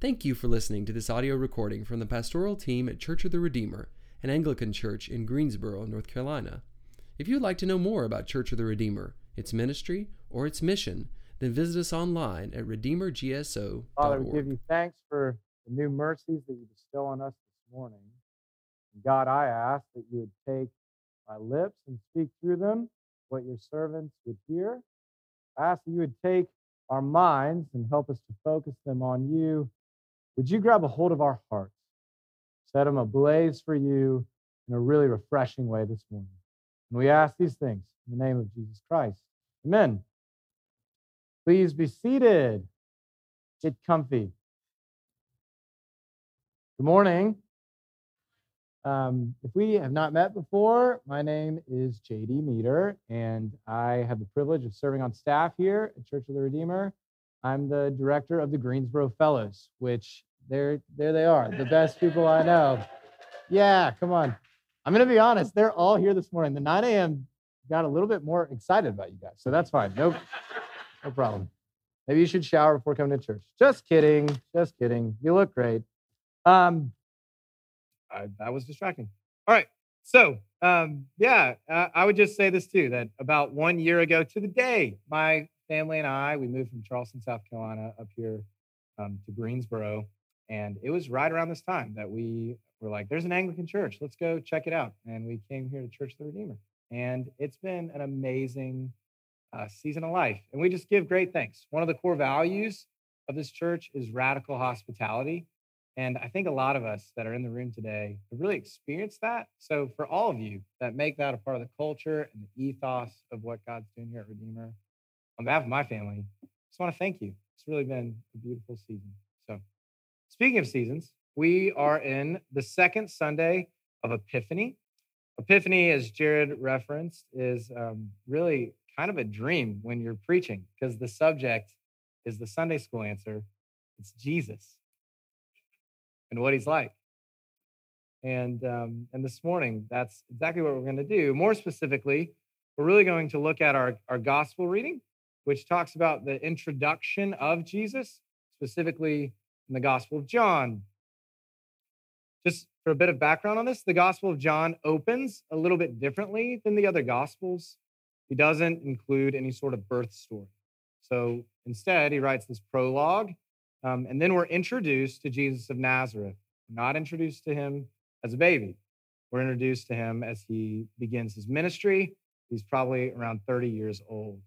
Thank you for listening to this audio recording from the pastoral team at Church of the Redeemer, an Anglican church in Greensboro, North Carolina. If you'd like to know more about Church of the Redeemer, its ministry, or its mission, then visit us online at redeemergso.org. Father, we give you thanks for the new mercies that you bestow on us this morning. God, I ask that you would take my lips and speak through them what your servants would hear. I ask that you would take our minds and help us to focus them on you would you grab a hold of our hearts, set them ablaze for you in a really refreshing way this morning? And we ask these things in the name of Jesus Christ. Amen. Please be seated. Get comfy. Good morning. Um, if we have not met before, my name is JD Meter, and I have the privilege of serving on staff here at Church of the Redeemer. I'm the director of the Greensboro Fellows, which there, there they are, the best people I know. Yeah, come on. I'm to be honest, they're all here this morning. The 9 a.m. got a little bit more excited about you guys, so that's fine. No, no problem. Maybe you should shower before coming to church. Just kidding. Just kidding. You look great. Um, I, that was distracting. All right. So, um, yeah, uh, I would just say this too that about one year ago to the day, my family and I, we moved from Charleston, South Carolina, up here um, to Greensboro. And it was right around this time that we were like, there's an Anglican church. Let's go check it out. And we came here to Church of the Redeemer. And it's been an amazing uh, season of life. And we just give great thanks. One of the core values of this church is radical hospitality. And I think a lot of us that are in the room today have really experienced that. So, for all of you that make that a part of the culture and the ethos of what God's doing here at Redeemer, on behalf of my family, I just want to thank you. It's really been a beautiful season. Speaking of seasons, we are in the second Sunday of Epiphany. Epiphany, as Jared referenced, is um, really kind of a dream when you're preaching because the subject is the Sunday school answer. It's Jesus and what he's like. And um, and this morning, that's exactly what we're going to do. More specifically, we're really going to look at our, our gospel reading, which talks about the introduction of Jesus, specifically in the Gospel of John. Just for a bit of background on this, the Gospel of John opens a little bit differently than the other Gospels. He doesn't include any sort of birth story. So instead, he writes this prologue, um, and then we're introduced to Jesus of Nazareth. We're not introduced to him as a baby. We're introduced to him as he begins his ministry. He's probably around 30 years old.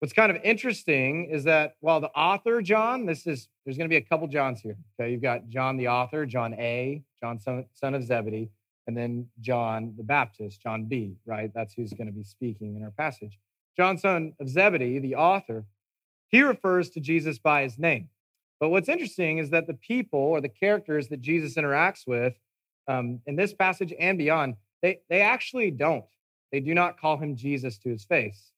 What's kind of interesting is that while the author, John, this is, there's going to be a couple Johns here. Okay. You've got John the author, John A, John son, son of Zebedee, and then John the Baptist, John B, right? That's who's going to be speaking in our passage. John, son of Zebedee, the author, he refers to Jesus by his name. But what's interesting is that the people or the characters that Jesus interacts with um, in this passage and beyond, they, they actually don't. They do not call him Jesus to his face.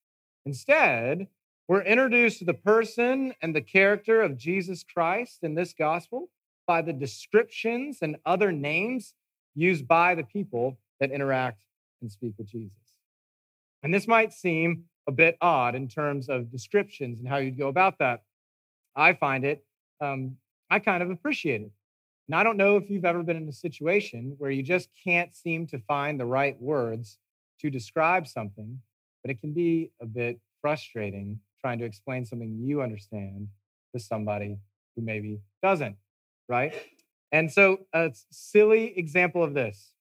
Instead, we're introduced to the person and the character of Jesus Christ in this gospel by the descriptions and other names used by the people that interact and speak with Jesus. And this might seem a bit odd in terms of descriptions and how you'd go about that. I find it, um, I kind of appreciate it. And I don't know if you've ever been in a situation where you just can't seem to find the right words to describe something but it can be a bit frustrating trying to explain something you understand to somebody who maybe doesn't, right? And so, a silly example of this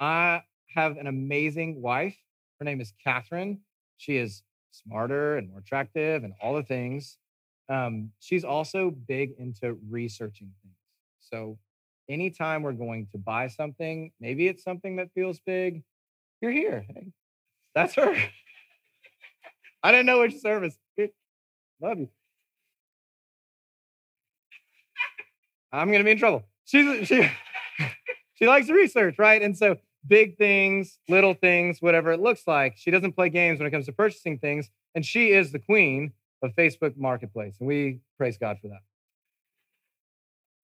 I have an amazing wife. Her name is Catherine. She is smarter and more attractive and all the things. Um, she's also big into researching things. So, anytime we're going to buy something, maybe it's something that feels big, you're here. That's her. I didn't know which service. Love you. I'm gonna be in trouble. She's she she likes to research, right? And so big things, little things, whatever it looks like. She doesn't play games when it comes to purchasing things, and she is the queen of Facebook Marketplace, and we praise God for that.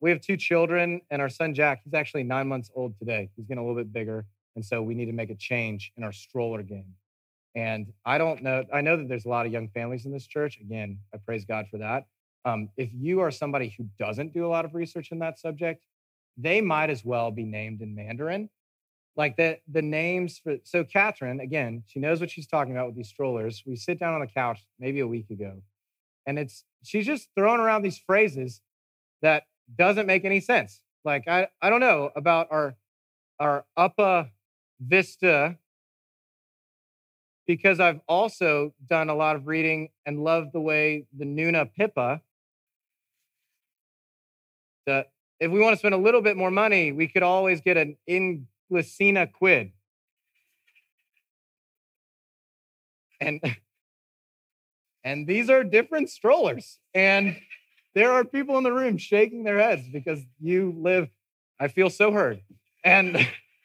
We have two children, and our son Jack, he's actually nine months old today. He's getting a little bit bigger, and so we need to make a change in our stroller game. And I don't know, I know that there's a lot of young families in this church. Again, I praise God for that. um, if you are somebody who doesn't do a lot of research in that subject, they might as well be named in Mandarin. Like the the names for so Catherine, again, she knows what she's talking about with these strollers. We sit down on the couch maybe a week ago, and it's she's just throwing around these phrases that doesn't make any sense. Like I, I don't know about our our upper vista because I've also done a lot of reading and love the way the Nuna Pipa. The, if we want to spend a little bit more money, we could always get an Inglesina quid. And and these are different strollers. And there are people in the room shaking their heads because you live, I feel so heard. And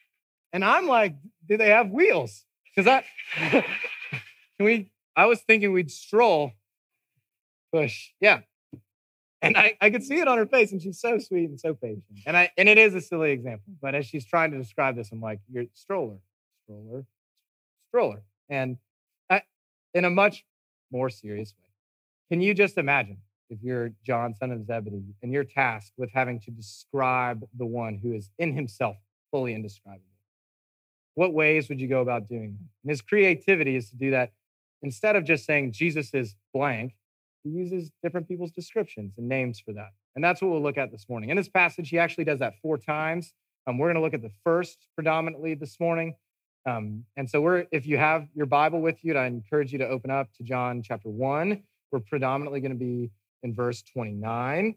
and I'm like, do they have wheels? Because I, can we I was thinking we'd stroll, push. Yeah. And I, I could see it on her face, and she's so sweet and so patient. And I and it is a silly example, but as she's trying to describe this, I'm like, you're stroller, stroller, stroller. And I, in a much more serious way. Can you just imagine if you're John, son of Zebedee, and you're tasked with having to describe the one who is in himself fully indescribable? What ways would you go about doing that? And his creativity is to do that instead of just saying Jesus is blank, he uses different people's descriptions and names for that. And that's what we'll look at this morning. In this passage, he actually does that four times. Um, we're going to look at the first predominantly this morning. Um, and so we're, if you have your Bible with you, I encourage you to open up to John chapter one. We're predominantly going to be in verse 29.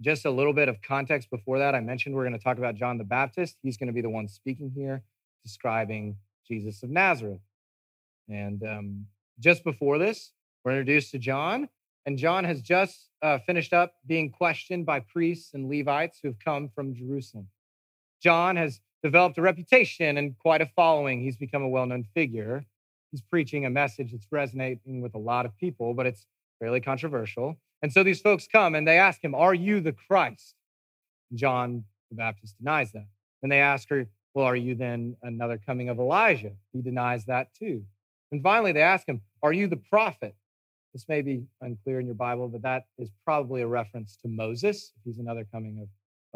Just a little bit of context before that. I mentioned we're going to talk about John the Baptist. He's going to be the one speaking here, describing Jesus of Nazareth. And um, just before this, we're introduced to John, and John has just uh, finished up being questioned by priests and Levites who have come from Jerusalem. John has developed a reputation and quite a following. He's become a well known figure. He's preaching a message that's resonating with a lot of people, but it's fairly controversial. And so these folks come and they ask him, Are you the Christ? John the Baptist denies that. And they ask her, Well, are you then another coming of Elijah? He denies that too. And finally, they ask him, Are you the prophet? This may be unclear in your Bible, but that is probably a reference to Moses. He's another coming of,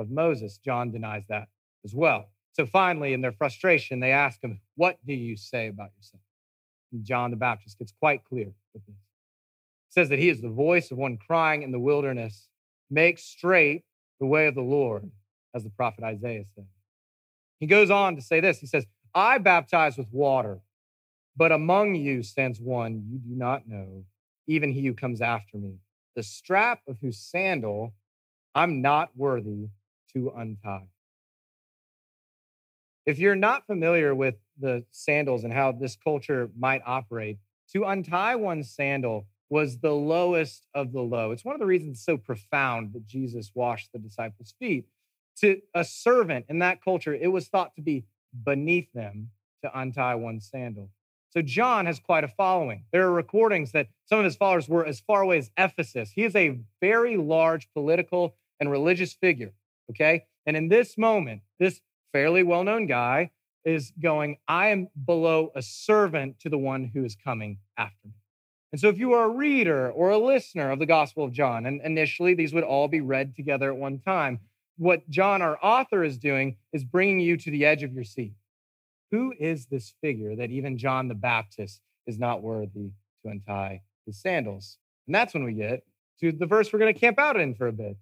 of Moses. John denies that as well. So finally, in their frustration, they ask him, What do you say about yourself? And John the Baptist gets quite clear with this. It says that he is the voice of one crying in the wilderness, Make straight the way of the Lord, as the prophet Isaiah said. He goes on to say this He says, I baptize with water, but among you stands one you do not know, even he who comes after me, the strap of whose sandal I'm not worthy to untie. If you're not familiar with the sandals and how this culture might operate, to untie one's sandal was the lowest of the low. It's one of the reasons so profound that Jesus washed the disciples' feet. To a servant in that culture, it was thought to be beneath them to untie one's sandal. So John has quite a following. There are recordings that some of his followers were as far away as Ephesus. He is a very large political and religious figure, okay? And in this moment, this fairly well known guy is going, I am below a servant to the one who is coming after me. And so, if you are a reader or a listener of the Gospel of John, and initially these would all be read together at one time, what John, our author, is doing is bringing you to the edge of your seat. Who is this figure that even John the Baptist is not worthy to untie his sandals? And that's when we get to the verse we're going to camp out in for a bit,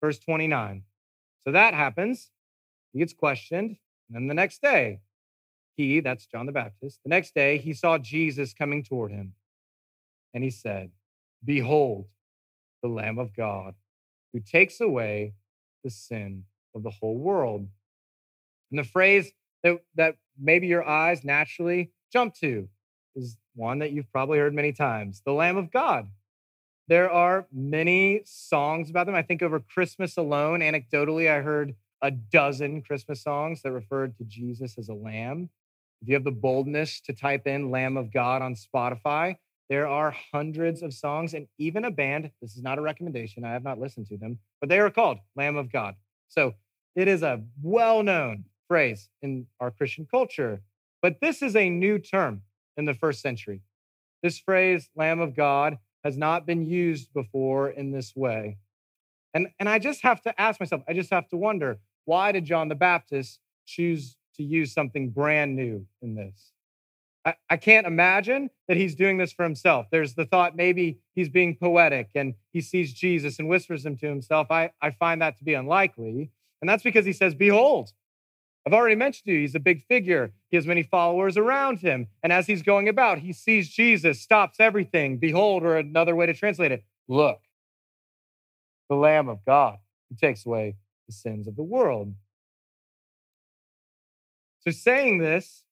verse 29. So that happens. He gets questioned. And then the next day, he, that's John the Baptist, the next day he saw Jesus coming toward him. And he said, Behold, the Lamb of God who takes away the sin of the whole world. And the phrase that, that maybe your eyes naturally jump to is one that you've probably heard many times the Lamb of God. There are many songs about them. I think over Christmas alone, anecdotally, I heard a dozen Christmas songs that referred to Jesus as a lamb. If you have the boldness to type in Lamb of God on Spotify, there are hundreds of songs and even a band. This is not a recommendation. I have not listened to them, but they are called Lamb of God. So it is a well known phrase in our Christian culture. But this is a new term in the first century. This phrase, Lamb of God, has not been used before in this way. And, and I just have to ask myself, I just have to wonder, why did John the Baptist choose to use something brand new in this? I, I can't imagine that he's doing this for himself. There's the thought maybe he's being poetic and he sees Jesus and whispers him to himself. I, I find that to be unlikely. And that's because he says, Behold, I've already mentioned to you, he's a big figure. He has many followers around him. And as he's going about, he sees Jesus, stops everything. Behold, or another way to translate it, look, the Lamb of God who takes away the sins of the world. So, saying this,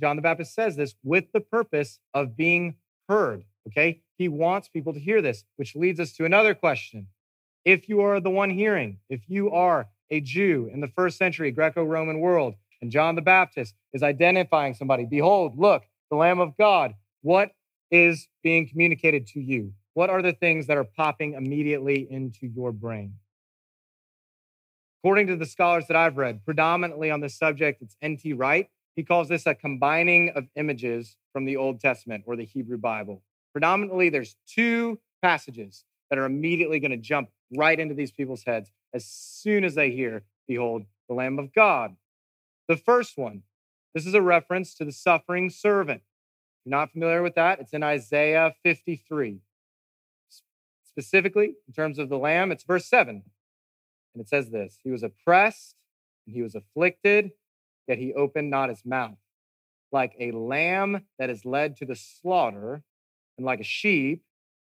John the Baptist says this with the purpose of being heard. Okay. He wants people to hear this, which leads us to another question. If you are the one hearing, if you are a Jew in the first century Greco Roman world, and John the Baptist is identifying somebody, behold, look, the Lamb of God, what is being communicated to you? What are the things that are popping immediately into your brain? According to the scholars that I've read, predominantly on this subject, it's N.T. Wright. He calls this a combining of images from the Old Testament or the Hebrew Bible. Predominantly, there's two passages that are immediately going to jump right into these people's heads as soon as they hear, Behold, the Lamb of God. The first one, this is a reference to the suffering servant. If you're not familiar with that, it's in Isaiah 53. Specifically, in terms of the Lamb, it's verse 7. And it says this He was oppressed and he was afflicted, yet he opened not his mouth. Like a lamb that is led to the slaughter, and like a sheep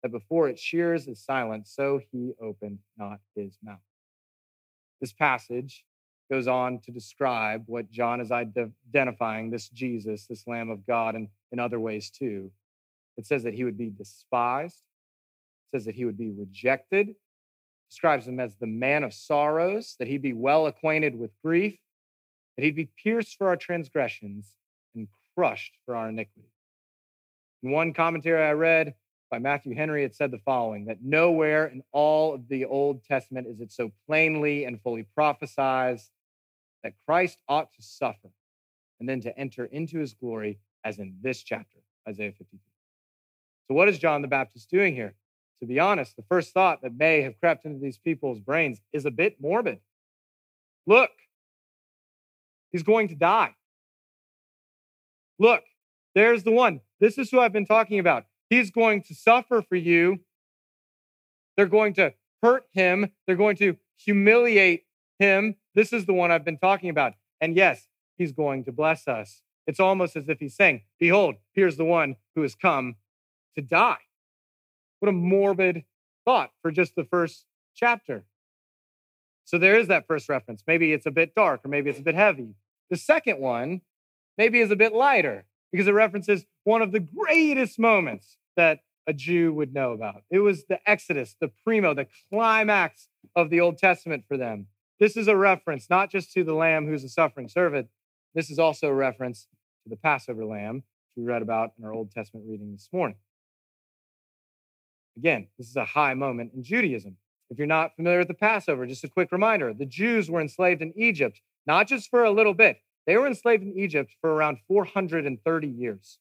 that before it shears is silent, so he opened not his mouth. This passage goes on to describe what John is identifying this Jesus, this Lamb of God, and in other ways too. It says that he would be despised, it says that he would be rejected, describes him as the man of sorrows, that he'd be well acquainted with grief, that he'd be pierced for our transgressions and crushed for our iniquity. In one commentary I read by Matthew Henry, it said the following that nowhere in all of the Old Testament is it so plainly and fully prophesied that Christ ought to suffer and then to enter into his glory as in this chapter, Isaiah 53. So, what is John the Baptist doing here? To be honest, the first thought that may have crept into these people's brains is a bit morbid. Look, he's going to die. Look, there's the one. This is who I've been talking about. He's going to suffer for you. They're going to hurt him. They're going to humiliate him. This is the one I've been talking about. And yes, he's going to bless us. It's almost as if he's saying, Behold, here's the one who has come to die. What a morbid thought for just the first chapter. So there is that first reference. Maybe it's a bit dark or maybe it's a bit heavy. The second one maybe is a bit lighter because it references one of the greatest moments that a Jew would know about. It was the Exodus, the primo, the climax of the Old Testament for them. This is a reference not just to the lamb who's a suffering servant, this is also a reference to the Passover lamb, which we read about in our Old Testament reading this morning. Again, this is a high moment in Judaism. If you're not familiar with the Passover, just a quick reminder the Jews were enslaved in Egypt, not just for a little bit, they were enslaved in Egypt for around 430 years.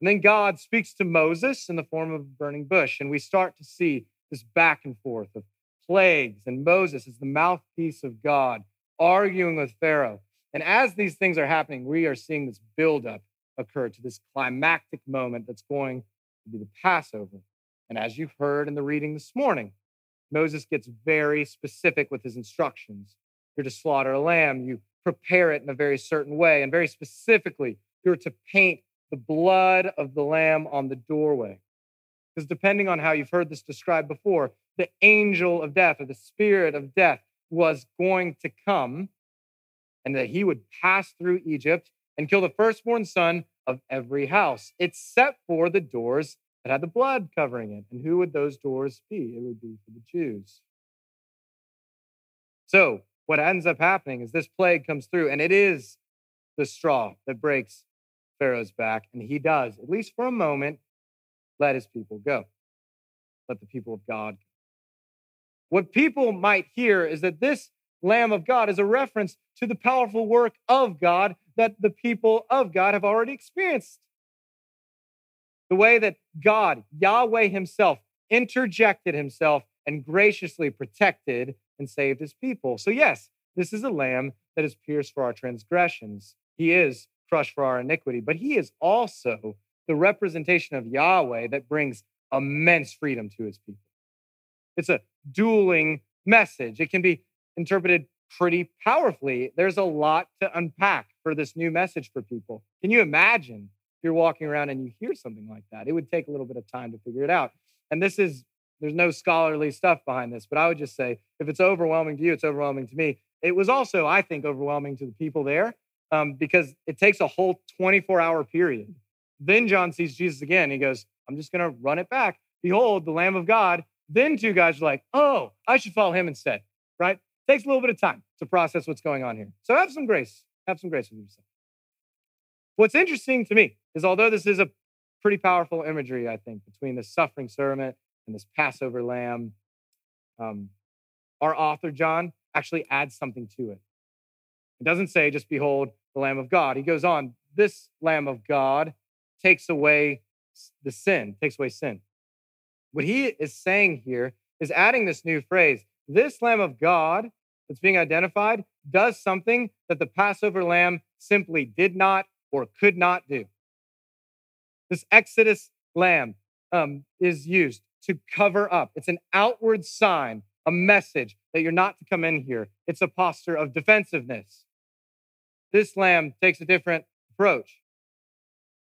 And then God speaks to Moses in the form of a burning bush, and we start to see this back and forth of plagues, and Moses is the mouthpiece of God arguing with Pharaoh. And as these things are happening, we are seeing this buildup occur to this climactic moment that's going to be the Passover. And as you've heard in the reading this morning, Moses gets very specific with his instructions. You're to slaughter a lamb, you prepare it in a very certain way, and very specifically, you're to paint the blood of the lamb on the doorway. Because depending on how you've heard this described before, the angel of death or the spirit of death was going to come and that he would pass through Egypt and kill the firstborn son of every house, except for the doors that had the blood covering it. And who would those doors be? It would be for the Jews. So, what ends up happening is this plague comes through, and it is the straw that breaks Pharaoh's back. And he does, at least for a moment, let his people go. Let the people of God go. What people might hear is that this Lamb of God is a reference to the powerful work of God that the people of God have already experienced. the way that God, Yahweh himself, interjected himself and graciously protected and saved his people. So, yes, this is a lamb that is pierced for our transgressions. He is crushed for our iniquity, but he is also the representation of Yahweh that brings immense freedom to his people. It's a dueling message. It can be interpreted pretty powerfully. There's a lot to unpack for this new message for people. Can you imagine if you're walking around and you hear something like that? It would take a little bit of time to figure it out. And this is, there's no scholarly stuff behind this, but I would just say if it's overwhelming to you, it's overwhelming to me. It was also, I think, overwhelming to the people there um, because it takes a whole 24 hour period. Then John sees Jesus again. He goes, I'm just going to run it back. Behold, the Lamb of God. Then two guys are like, oh, I should follow him instead, right? Takes a little bit of time to process what's going on here. So have some grace. Have some grace with yourself. What's interesting to me is although this is a pretty powerful imagery, I think, between the suffering servant and this Passover lamb, um, our author, John, actually adds something to it. It doesn't say, just behold the Lamb of God. He goes on, this Lamb of God takes away the sin, takes away sin. What he is saying here is adding this new phrase this Lamb of God that's being identified does something that the Passover lamb simply did not or could not do. This Exodus lamb um, is used to cover up. It's an outward sign, a message that you're not to come in here. It's a posture of defensiveness. This lamb takes a different approach.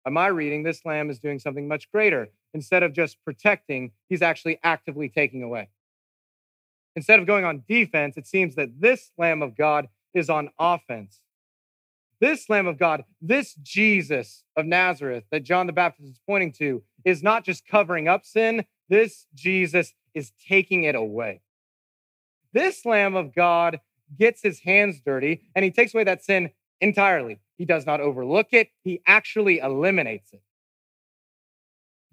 By my reading, this lamb is doing something much greater. Instead of just protecting, he's actually actively taking away. Instead of going on defense, it seems that this Lamb of God is on offense. This Lamb of God, this Jesus of Nazareth that John the Baptist is pointing to, is not just covering up sin, this Jesus is taking it away. This Lamb of God gets his hands dirty and he takes away that sin entirely. He does not overlook it, he actually eliminates it.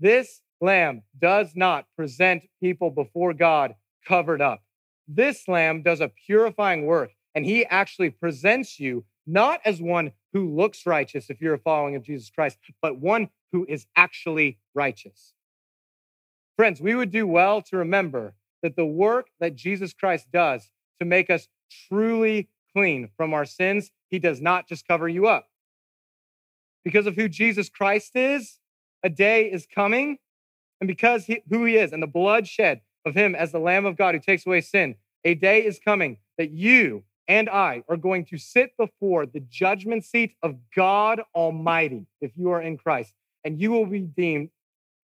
This Lamb does not present people before God covered up. This lamb does a purifying work, and he actually presents you not as one who looks righteous if you're a following of Jesus Christ, but one who is actually righteous. Friends, we would do well to remember that the work that Jesus Christ does to make us truly clean from our sins, he does not just cover you up. Because of who Jesus Christ is, a day is coming, and because he, who he is and the blood shed of him as the Lamb of God who takes away sin, a day is coming that you and I are going to sit before the judgment seat of God Almighty if you are in Christ, and you will be deemed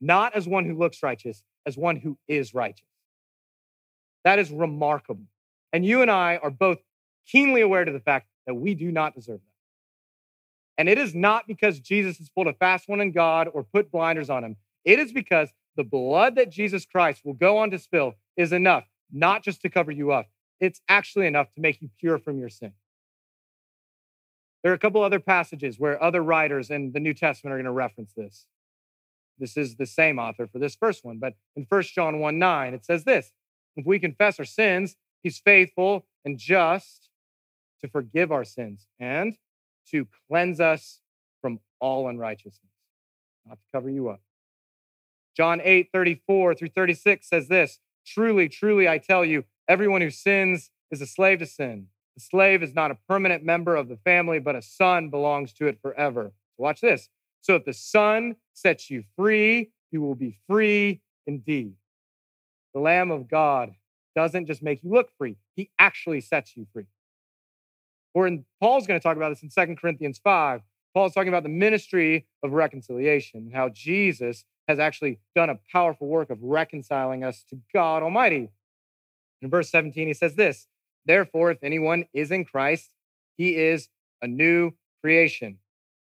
not as one who looks righteous, as one who is righteous. That is remarkable. And you and I are both keenly aware to the fact that we do not deserve that. And it is not because Jesus has pulled a fast one in God or put blinders on him. It is because the blood that Jesus Christ will go on to spill is enough, not just to cover you up, it's actually enough to make you pure from your sin. There are a couple other passages where other writers in the New Testament are going to reference this. This is the same author for this first one, but in 1 John 1 9, it says this If we confess our sins, he's faithful and just to forgive our sins and to cleanse us from all unrighteousness, not to cover you up. John 8, 34 through 36 says this Truly, truly, I tell you, everyone who sins is a slave to sin. The slave is not a permanent member of the family, but a son belongs to it forever. Watch this. So if the son sets you free, you will be free indeed. The Lamb of God doesn't just make you look free, he actually sets you free. Or in Paul's going to talk about this in Second Corinthians 5. Paul's talking about the ministry of reconciliation, and how Jesus has actually done a powerful work of reconciling us to God Almighty. In verse 17, he says this Therefore, if anyone is in Christ, he is a new creation.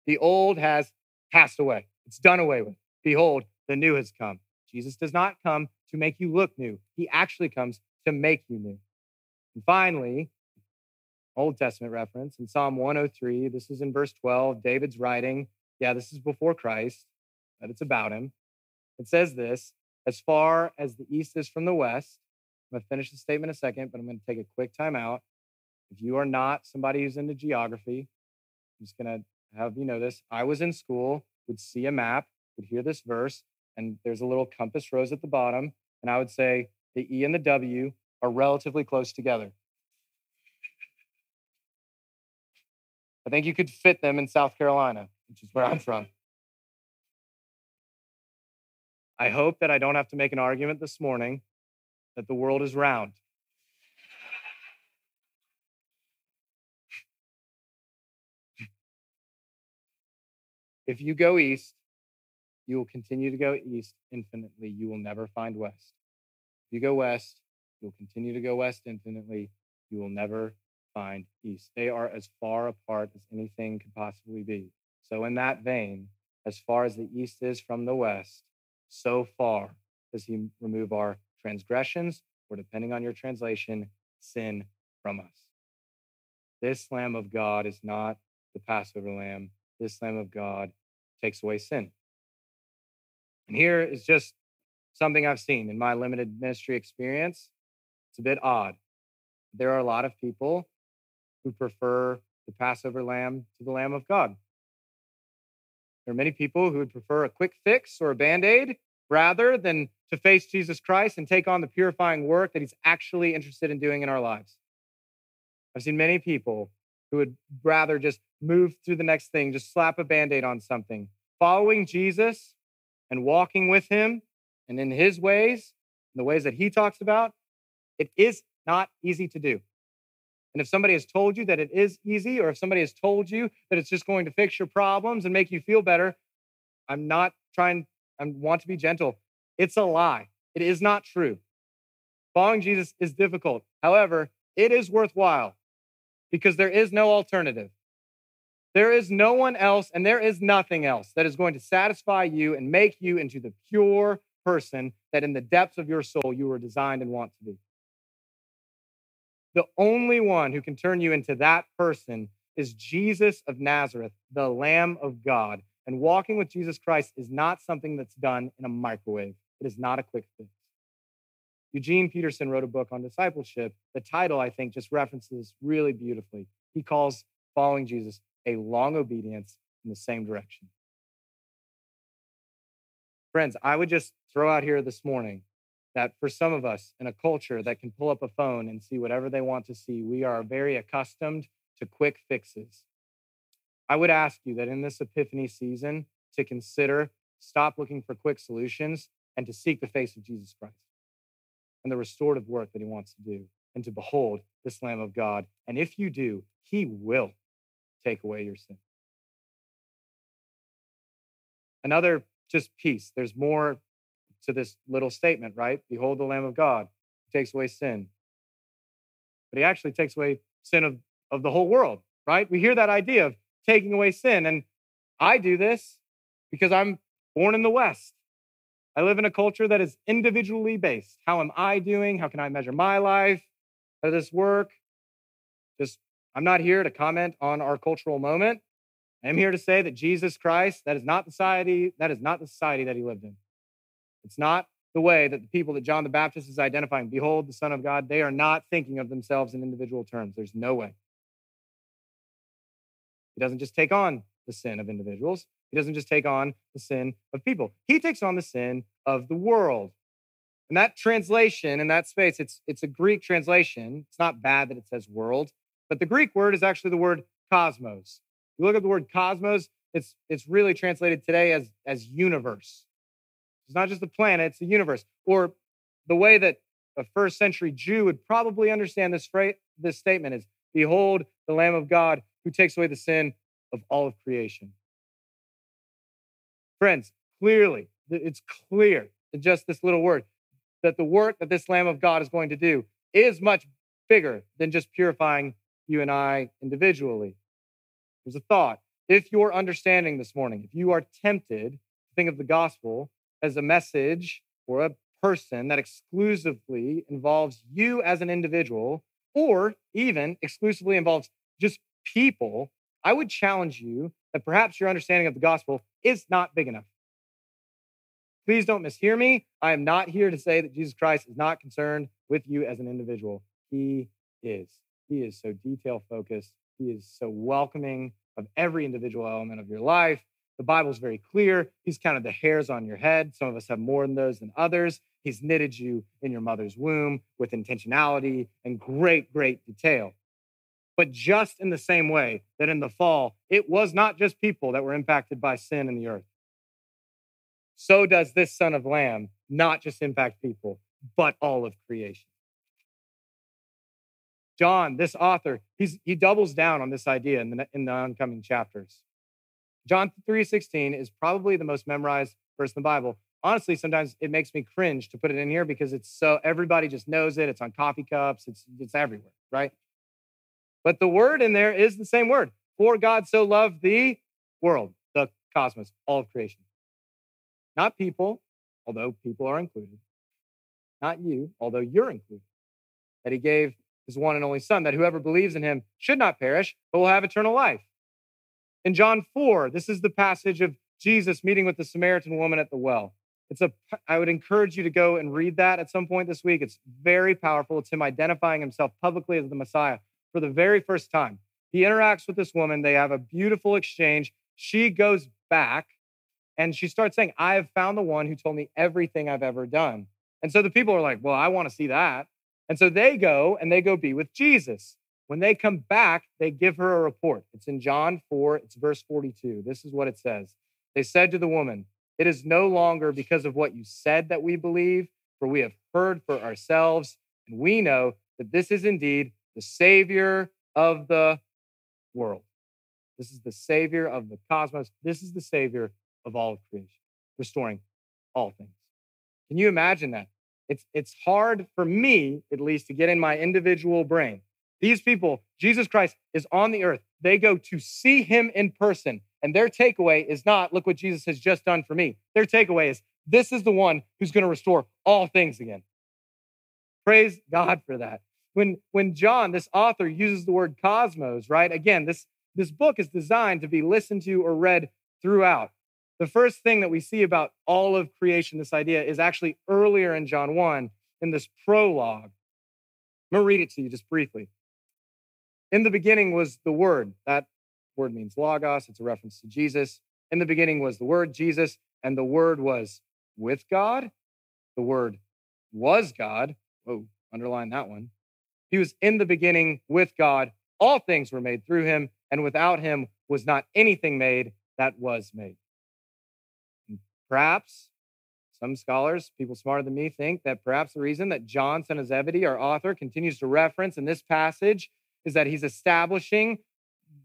The old has passed away, it's done away with. Behold, the new has come. Jesus does not come to make you look new, he actually comes to make you new. And finally, Old Testament reference in Psalm 103, this is in verse 12. David's writing, yeah, this is before Christ, but it's about him. It says this as far as the east is from the west. I'm going to finish the statement in a second, but I'm going to take a quick time out. If you are not somebody who's into geography, I'm just going to have you know this. I was in school, would see a map, would hear this verse, and there's a little compass rose at the bottom, and I would say the E and the W are relatively close together. I think you could fit them in South Carolina, which is where I'm from. I hope that I don't have to make an argument this morning that the world is round. If you go east, you will continue to go east infinitely. You will never find west. If you go west, you'll continue to go west infinitely. You will never find east. They are as far apart as anything could possibly be. So, in that vein, as far as the east is from the west, so far does he remove our transgressions, or depending on your translation, sin from us. This Lamb of God is not the Passover lamb. This Lamb of God takes away sin. And here is just something I've seen in my limited ministry experience. It's a bit odd. There are a lot of people who prefer the Passover lamb to the Lamb of God. There are many people who would prefer a quick fix or a band aid rather than to face Jesus Christ and take on the purifying work that he's actually interested in doing in our lives. I've seen many people who would rather just move through the next thing, just slap a band aid on something. Following Jesus and walking with him and in his ways, in the ways that he talks about, it is not easy to do. And if somebody has told you that it is easy, or if somebody has told you that it's just going to fix your problems and make you feel better, I'm not trying, I want to be gentle. It's a lie. It is not true. Following Jesus is difficult. However, it is worthwhile because there is no alternative. There is no one else and there is nothing else that is going to satisfy you and make you into the pure person that in the depths of your soul you were designed and want to be. The only one who can turn you into that person is Jesus of Nazareth, the Lamb of God. And walking with Jesus Christ is not something that's done in a microwave, it is not a quick fix. Eugene Peterson wrote a book on discipleship. The title, I think, just references really beautifully. He calls following Jesus a long obedience in the same direction. Friends, I would just throw out here this morning that for some of us in a culture that can pull up a phone and see whatever they want to see, we are very accustomed to quick fixes. I would ask you that in this epiphany season to consider stop looking for quick solutions and to seek the face of Jesus Christ and the restorative work that he wants to do and to behold this Lamb of God. And if you do, he will take away your sin. Another just piece, there's more to this little statement, right? Behold the Lamb of God who takes away sin. But he actually takes away sin of, of the whole world, right? We hear that idea of taking away sin. And I do this because I'm born in the West. I live in a culture that is individually based. How am I doing? How can I measure my life? How does this work? Just, I'm not here to comment on our cultural moment. I'm here to say that Jesus Christ, that is not the society, that is not the society that he lived in. It's not the way that the people that John the Baptist is identifying, behold, the Son of God, they are not thinking of themselves in individual terms. There's no way. He doesn't just take on the sin of individuals, he doesn't just take on the sin of people. He takes on the sin of the world. And that translation in that space, it's, it's a Greek translation. It's not bad that it says world, but the Greek word is actually the word cosmos. You look at the word cosmos, it's, it's really translated today as, as universe. It's not just the planet, it's the universe. Or the way that a first century Jew would probably understand this phrase, this statement is Behold the Lamb of God who takes away the sin of all of creation. Friends, clearly, it's clear in just this little word that the work that this Lamb of God is going to do is much bigger than just purifying you and I individually. There's a thought. If you're understanding this morning, if you are tempted to think of the gospel as a message or a person that exclusively involves you as an individual, or even exclusively involves just people, I would challenge you that perhaps your understanding of the gospel is not big enough. Please don't mishear me. I am not here to say that Jesus Christ is not concerned with you as an individual. He is. He is so detail focused. He is so welcoming of every individual element of your life The Bible's very clear. He's counted the hairs on your head. Some of us have more than those than others. He's knitted you in your mother's womb with intentionality and great, great detail. But just in the same way that in the fall, it was not just people that were impacted by sin in the earth. So does this Son of Lamb not just impact people, but all of creation. John, this author, he doubles down on this idea in the, in the oncoming chapters. John 3:16 is probably the most memorized verse in the Bible. Honestly, sometimes it makes me cringe to put it in here because it's so everybody just knows it. It's on coffee cups, it's it's everywhere, right? But the word in there is the same word. For God so loved the world, the cosmos, all of creation. Not people, although people are included. Not you, although you're included. That he gave his one and only son, that whoever believes in him should not perish, but will have eternal life. In John 4, this is the passage of Jesus meeting with the Samaritan woman at the well. It's a I would encourage you to go and read that at some point this week. It's very powerful. It's him identifying himself publicly as the Messiah for the very first time. He interacts with this woman. They have a beautiful exchange. She goes back and she starts saying, I have found the one who told me everything I've ever done. And so the people are like, Well, I want to see that. And so they go and they go be with Jesus. When they come back, they give her a report. It's in John 4, it's verse 42. This is what it says. They said to the woman, It is no longer because of what you said that we believe, for we have heard for ourselves, and we know that this is indeed the Savior of the world. This is the Savior of the cosmos. This is the Savior of all of creation, restoring all things. Can you imagine that? It's, it's hard for me, at least, to get in my individual brain these people, Jesus Christ is on the earth. They go to see him in person. And their takeaway is not, look what Jesus has just done for me. Their takeaway is, this is the one who's going to restore all things again. Praise God for that. When, when John, this author, uses the word cosmos, right? Again, this, this book is designed to be listened to or read throughout. The first thing that we see about all of creation, this idea, is actually earlier in John 1 in this prologue. I'm going to read it to you just briefly. In the beginning was the Word. That word means logos, it's a reference to Jesus. In the beginning was the Word, Jesus, and the Word was with God. The Word was God. Oh, underline that one. He was in the beginning with God. All things were made through him, and without him was not anything made that was made. Perhaps some scholars, people smarter than me, think that perhaps the reason that John, Zebedee, our author, continues to reference in this passage is that he's establishing,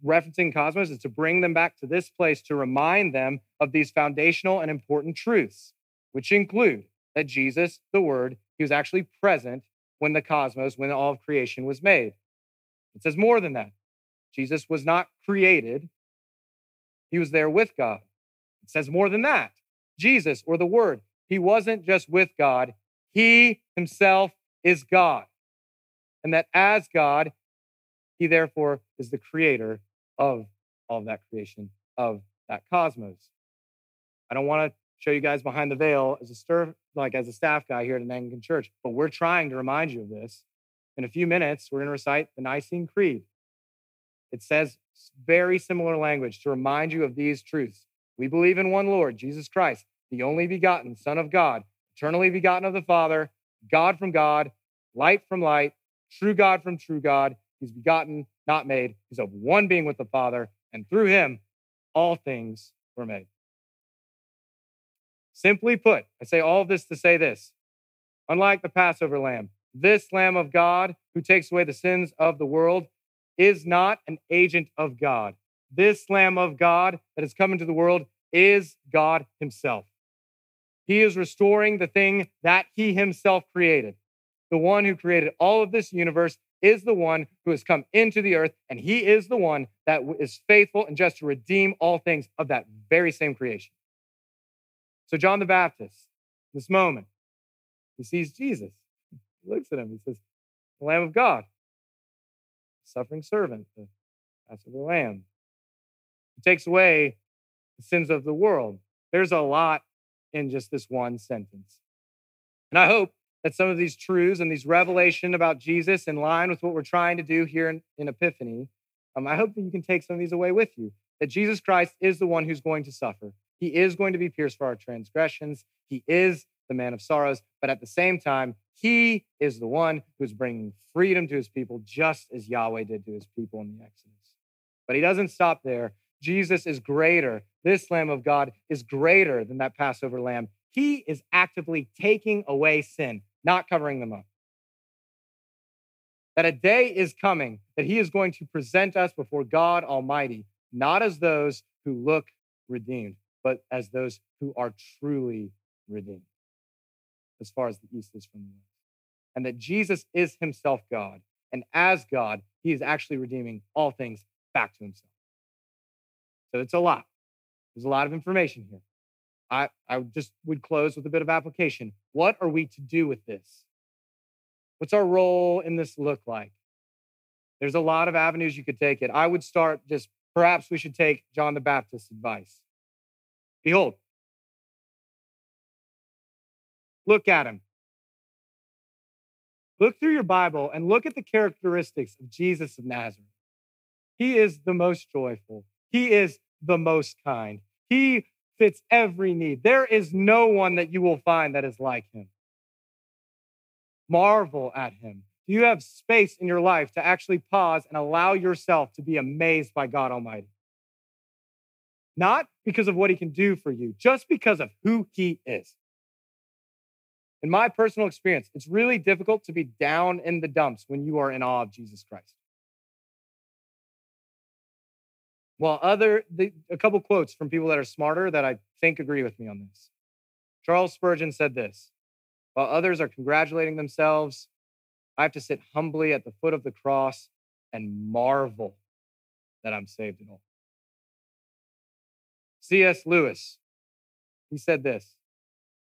referencing cosmos, is to bring them back to this place to remind them of these foundational and important truths, which include that Jesus, the Word, he was actually present when the cosmos, when all of creation was made. It says more than that. Jesus was not created, he was there with God. It says more than that. Jesus, or the Word, he wasn't just with God, he himself is God. And that as God, he therefore is the creator of all of that creation, of that cosmos. I don't want to show you guys behind the veil as a stir, like as a staff guy here at an Anglican church, but we're trying to remind you of this. In a few minutes, we're going to recite the Nicene Creed. It says very similar language to remind you of these truths. We believe in one Lord, Jesus Christ, the only begotten Son of God, eternally begotten of the Father, God from God, light from light, true God from true God, He's begotten, not made. He's of one being with the Father, and through him, all things were made. Simply put, I say all this to say this unlike the Passover lamb, this Lamb of God who takes away the sins of the world is not an agent of God. This Lamb of God that has come into the world is God Himself. He is restoring the thing that He Himself created. The one who created all of this universe is the one who has come into the earth, and he is the one that is faithful and just to redeem all things of that very same creation. So, John the Baptist, this moment, he sees Jesus. He looks at him. He says, The Lamb of God, suffering servant, the Passover Lamb. He takes away the sins of the world. There's a lot in just this one sentence. And I hope that some of these truths and these revelation about Jesus in line with what we're trying to do here in, in Epiphany, um, I hope that you can take some of these away with you. that Jesus Christ is the one who's going to suffer. He is going to be pierced for our transgressions. He is the man of sorrows. But at the same time, he is the one who's bringing freedom to his people, just as Yahweh did to his people in the Exodus. But he doesn't stop there. Jesus is greater. This Lamb of God is greater than that Passover lamb. He is actively taking away sin, not covering them up. That a day is coming that he is going to present us before God Almighty, not as those who look redeemed, but as those who are truly redeemed, as far as the east is from the west. And that Jesus is himself God. And as God, he is actually redeeming all things back to himself. So it's a lot. There's a lot of information here. I, I just would close with a bit of application. What are we to do with this? What's our role in this look like? There's a lot of avenues you could take it. I would start just perhaps we should take John the Baptist's advice. Behold, look at him. Look through your Bible and look at the characteristics of Jesus of Nazareth. He is the most joyful. He is the most kind. He fits every need. There is no one that you will find that is like him. Marvel at him. Do you have space in your life to actually pause and allow yourself to be amazed by God Almighty? Not because of what he can do for you, just because of who he is. In my personal experience, it's really difficult to be down in the dumps when you are in awe of Jesus Christ. Well, other the, a couple quotes from people that are smarter that I think agree with me on this. Charles Spurgeon said this: "While others are congratulating themselves, I have to sit humbly at the foot of the cross and marvel that I'm saved at all." C.S. Lewis, he said this: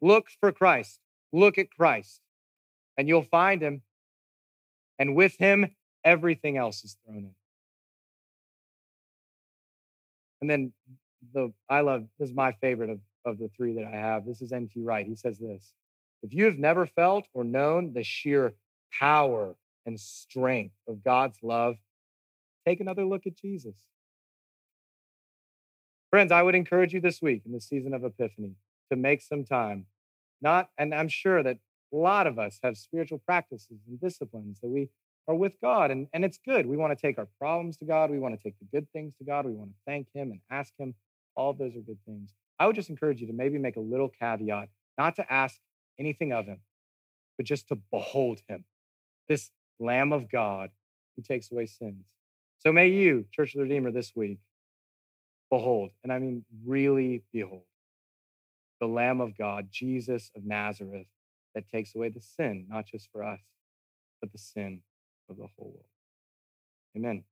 "Look for Christ. Look at Christ, and you'll find Him, and with Him, everything else is thrown in." And then the I love this is my favorite of, of the three that I have. This is N.T. Wright. He says this if you have never felt or known the sheer power and strength of God's love, take another look at Jesus. Friends, I would encourage you this week in the season of Epiphany to make some time. Not, and I'm sure that a lot of us have spiritual practices and disciplines that we are with God. And, and it's good. We want to take our problems to God. We want to take the good things to God. We want to thank Him and ask Him. All of those are good things. I would just encourage you to maybe make a little caveat, not to ask anything of Him, but just to behold Him, this Lamb of God who takes away sins. So may you, Church of the Redeemer, this week, behold, and I mean really behold, the Lamb of God, Jesus of Nazareth, that takes away the sin, not just for us, but the sin of the whole world. Amen.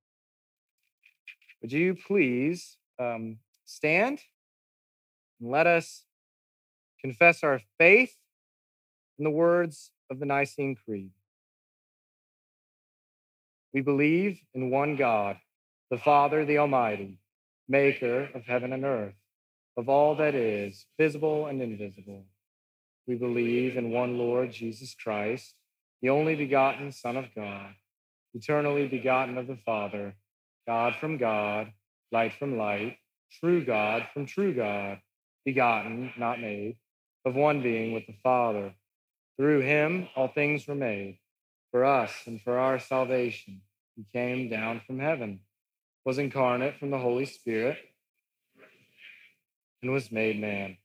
Would you please um, stand and let us confess our faith in the words of the Nicene Creed? We believe in one God, the Father, the Almighty, maker of heaven and earth, of all that is, visible and invisible. We believe in one Lord Jesus Christ, the only begotten Son of God eternally begotten of the Father, God from God, light from light, true God from true God, begotten, not made, of one being with the Father. Through him all things were made. For us and for our salvation, he came down from heaven, was incarnate from the Holy Spirit, and was made man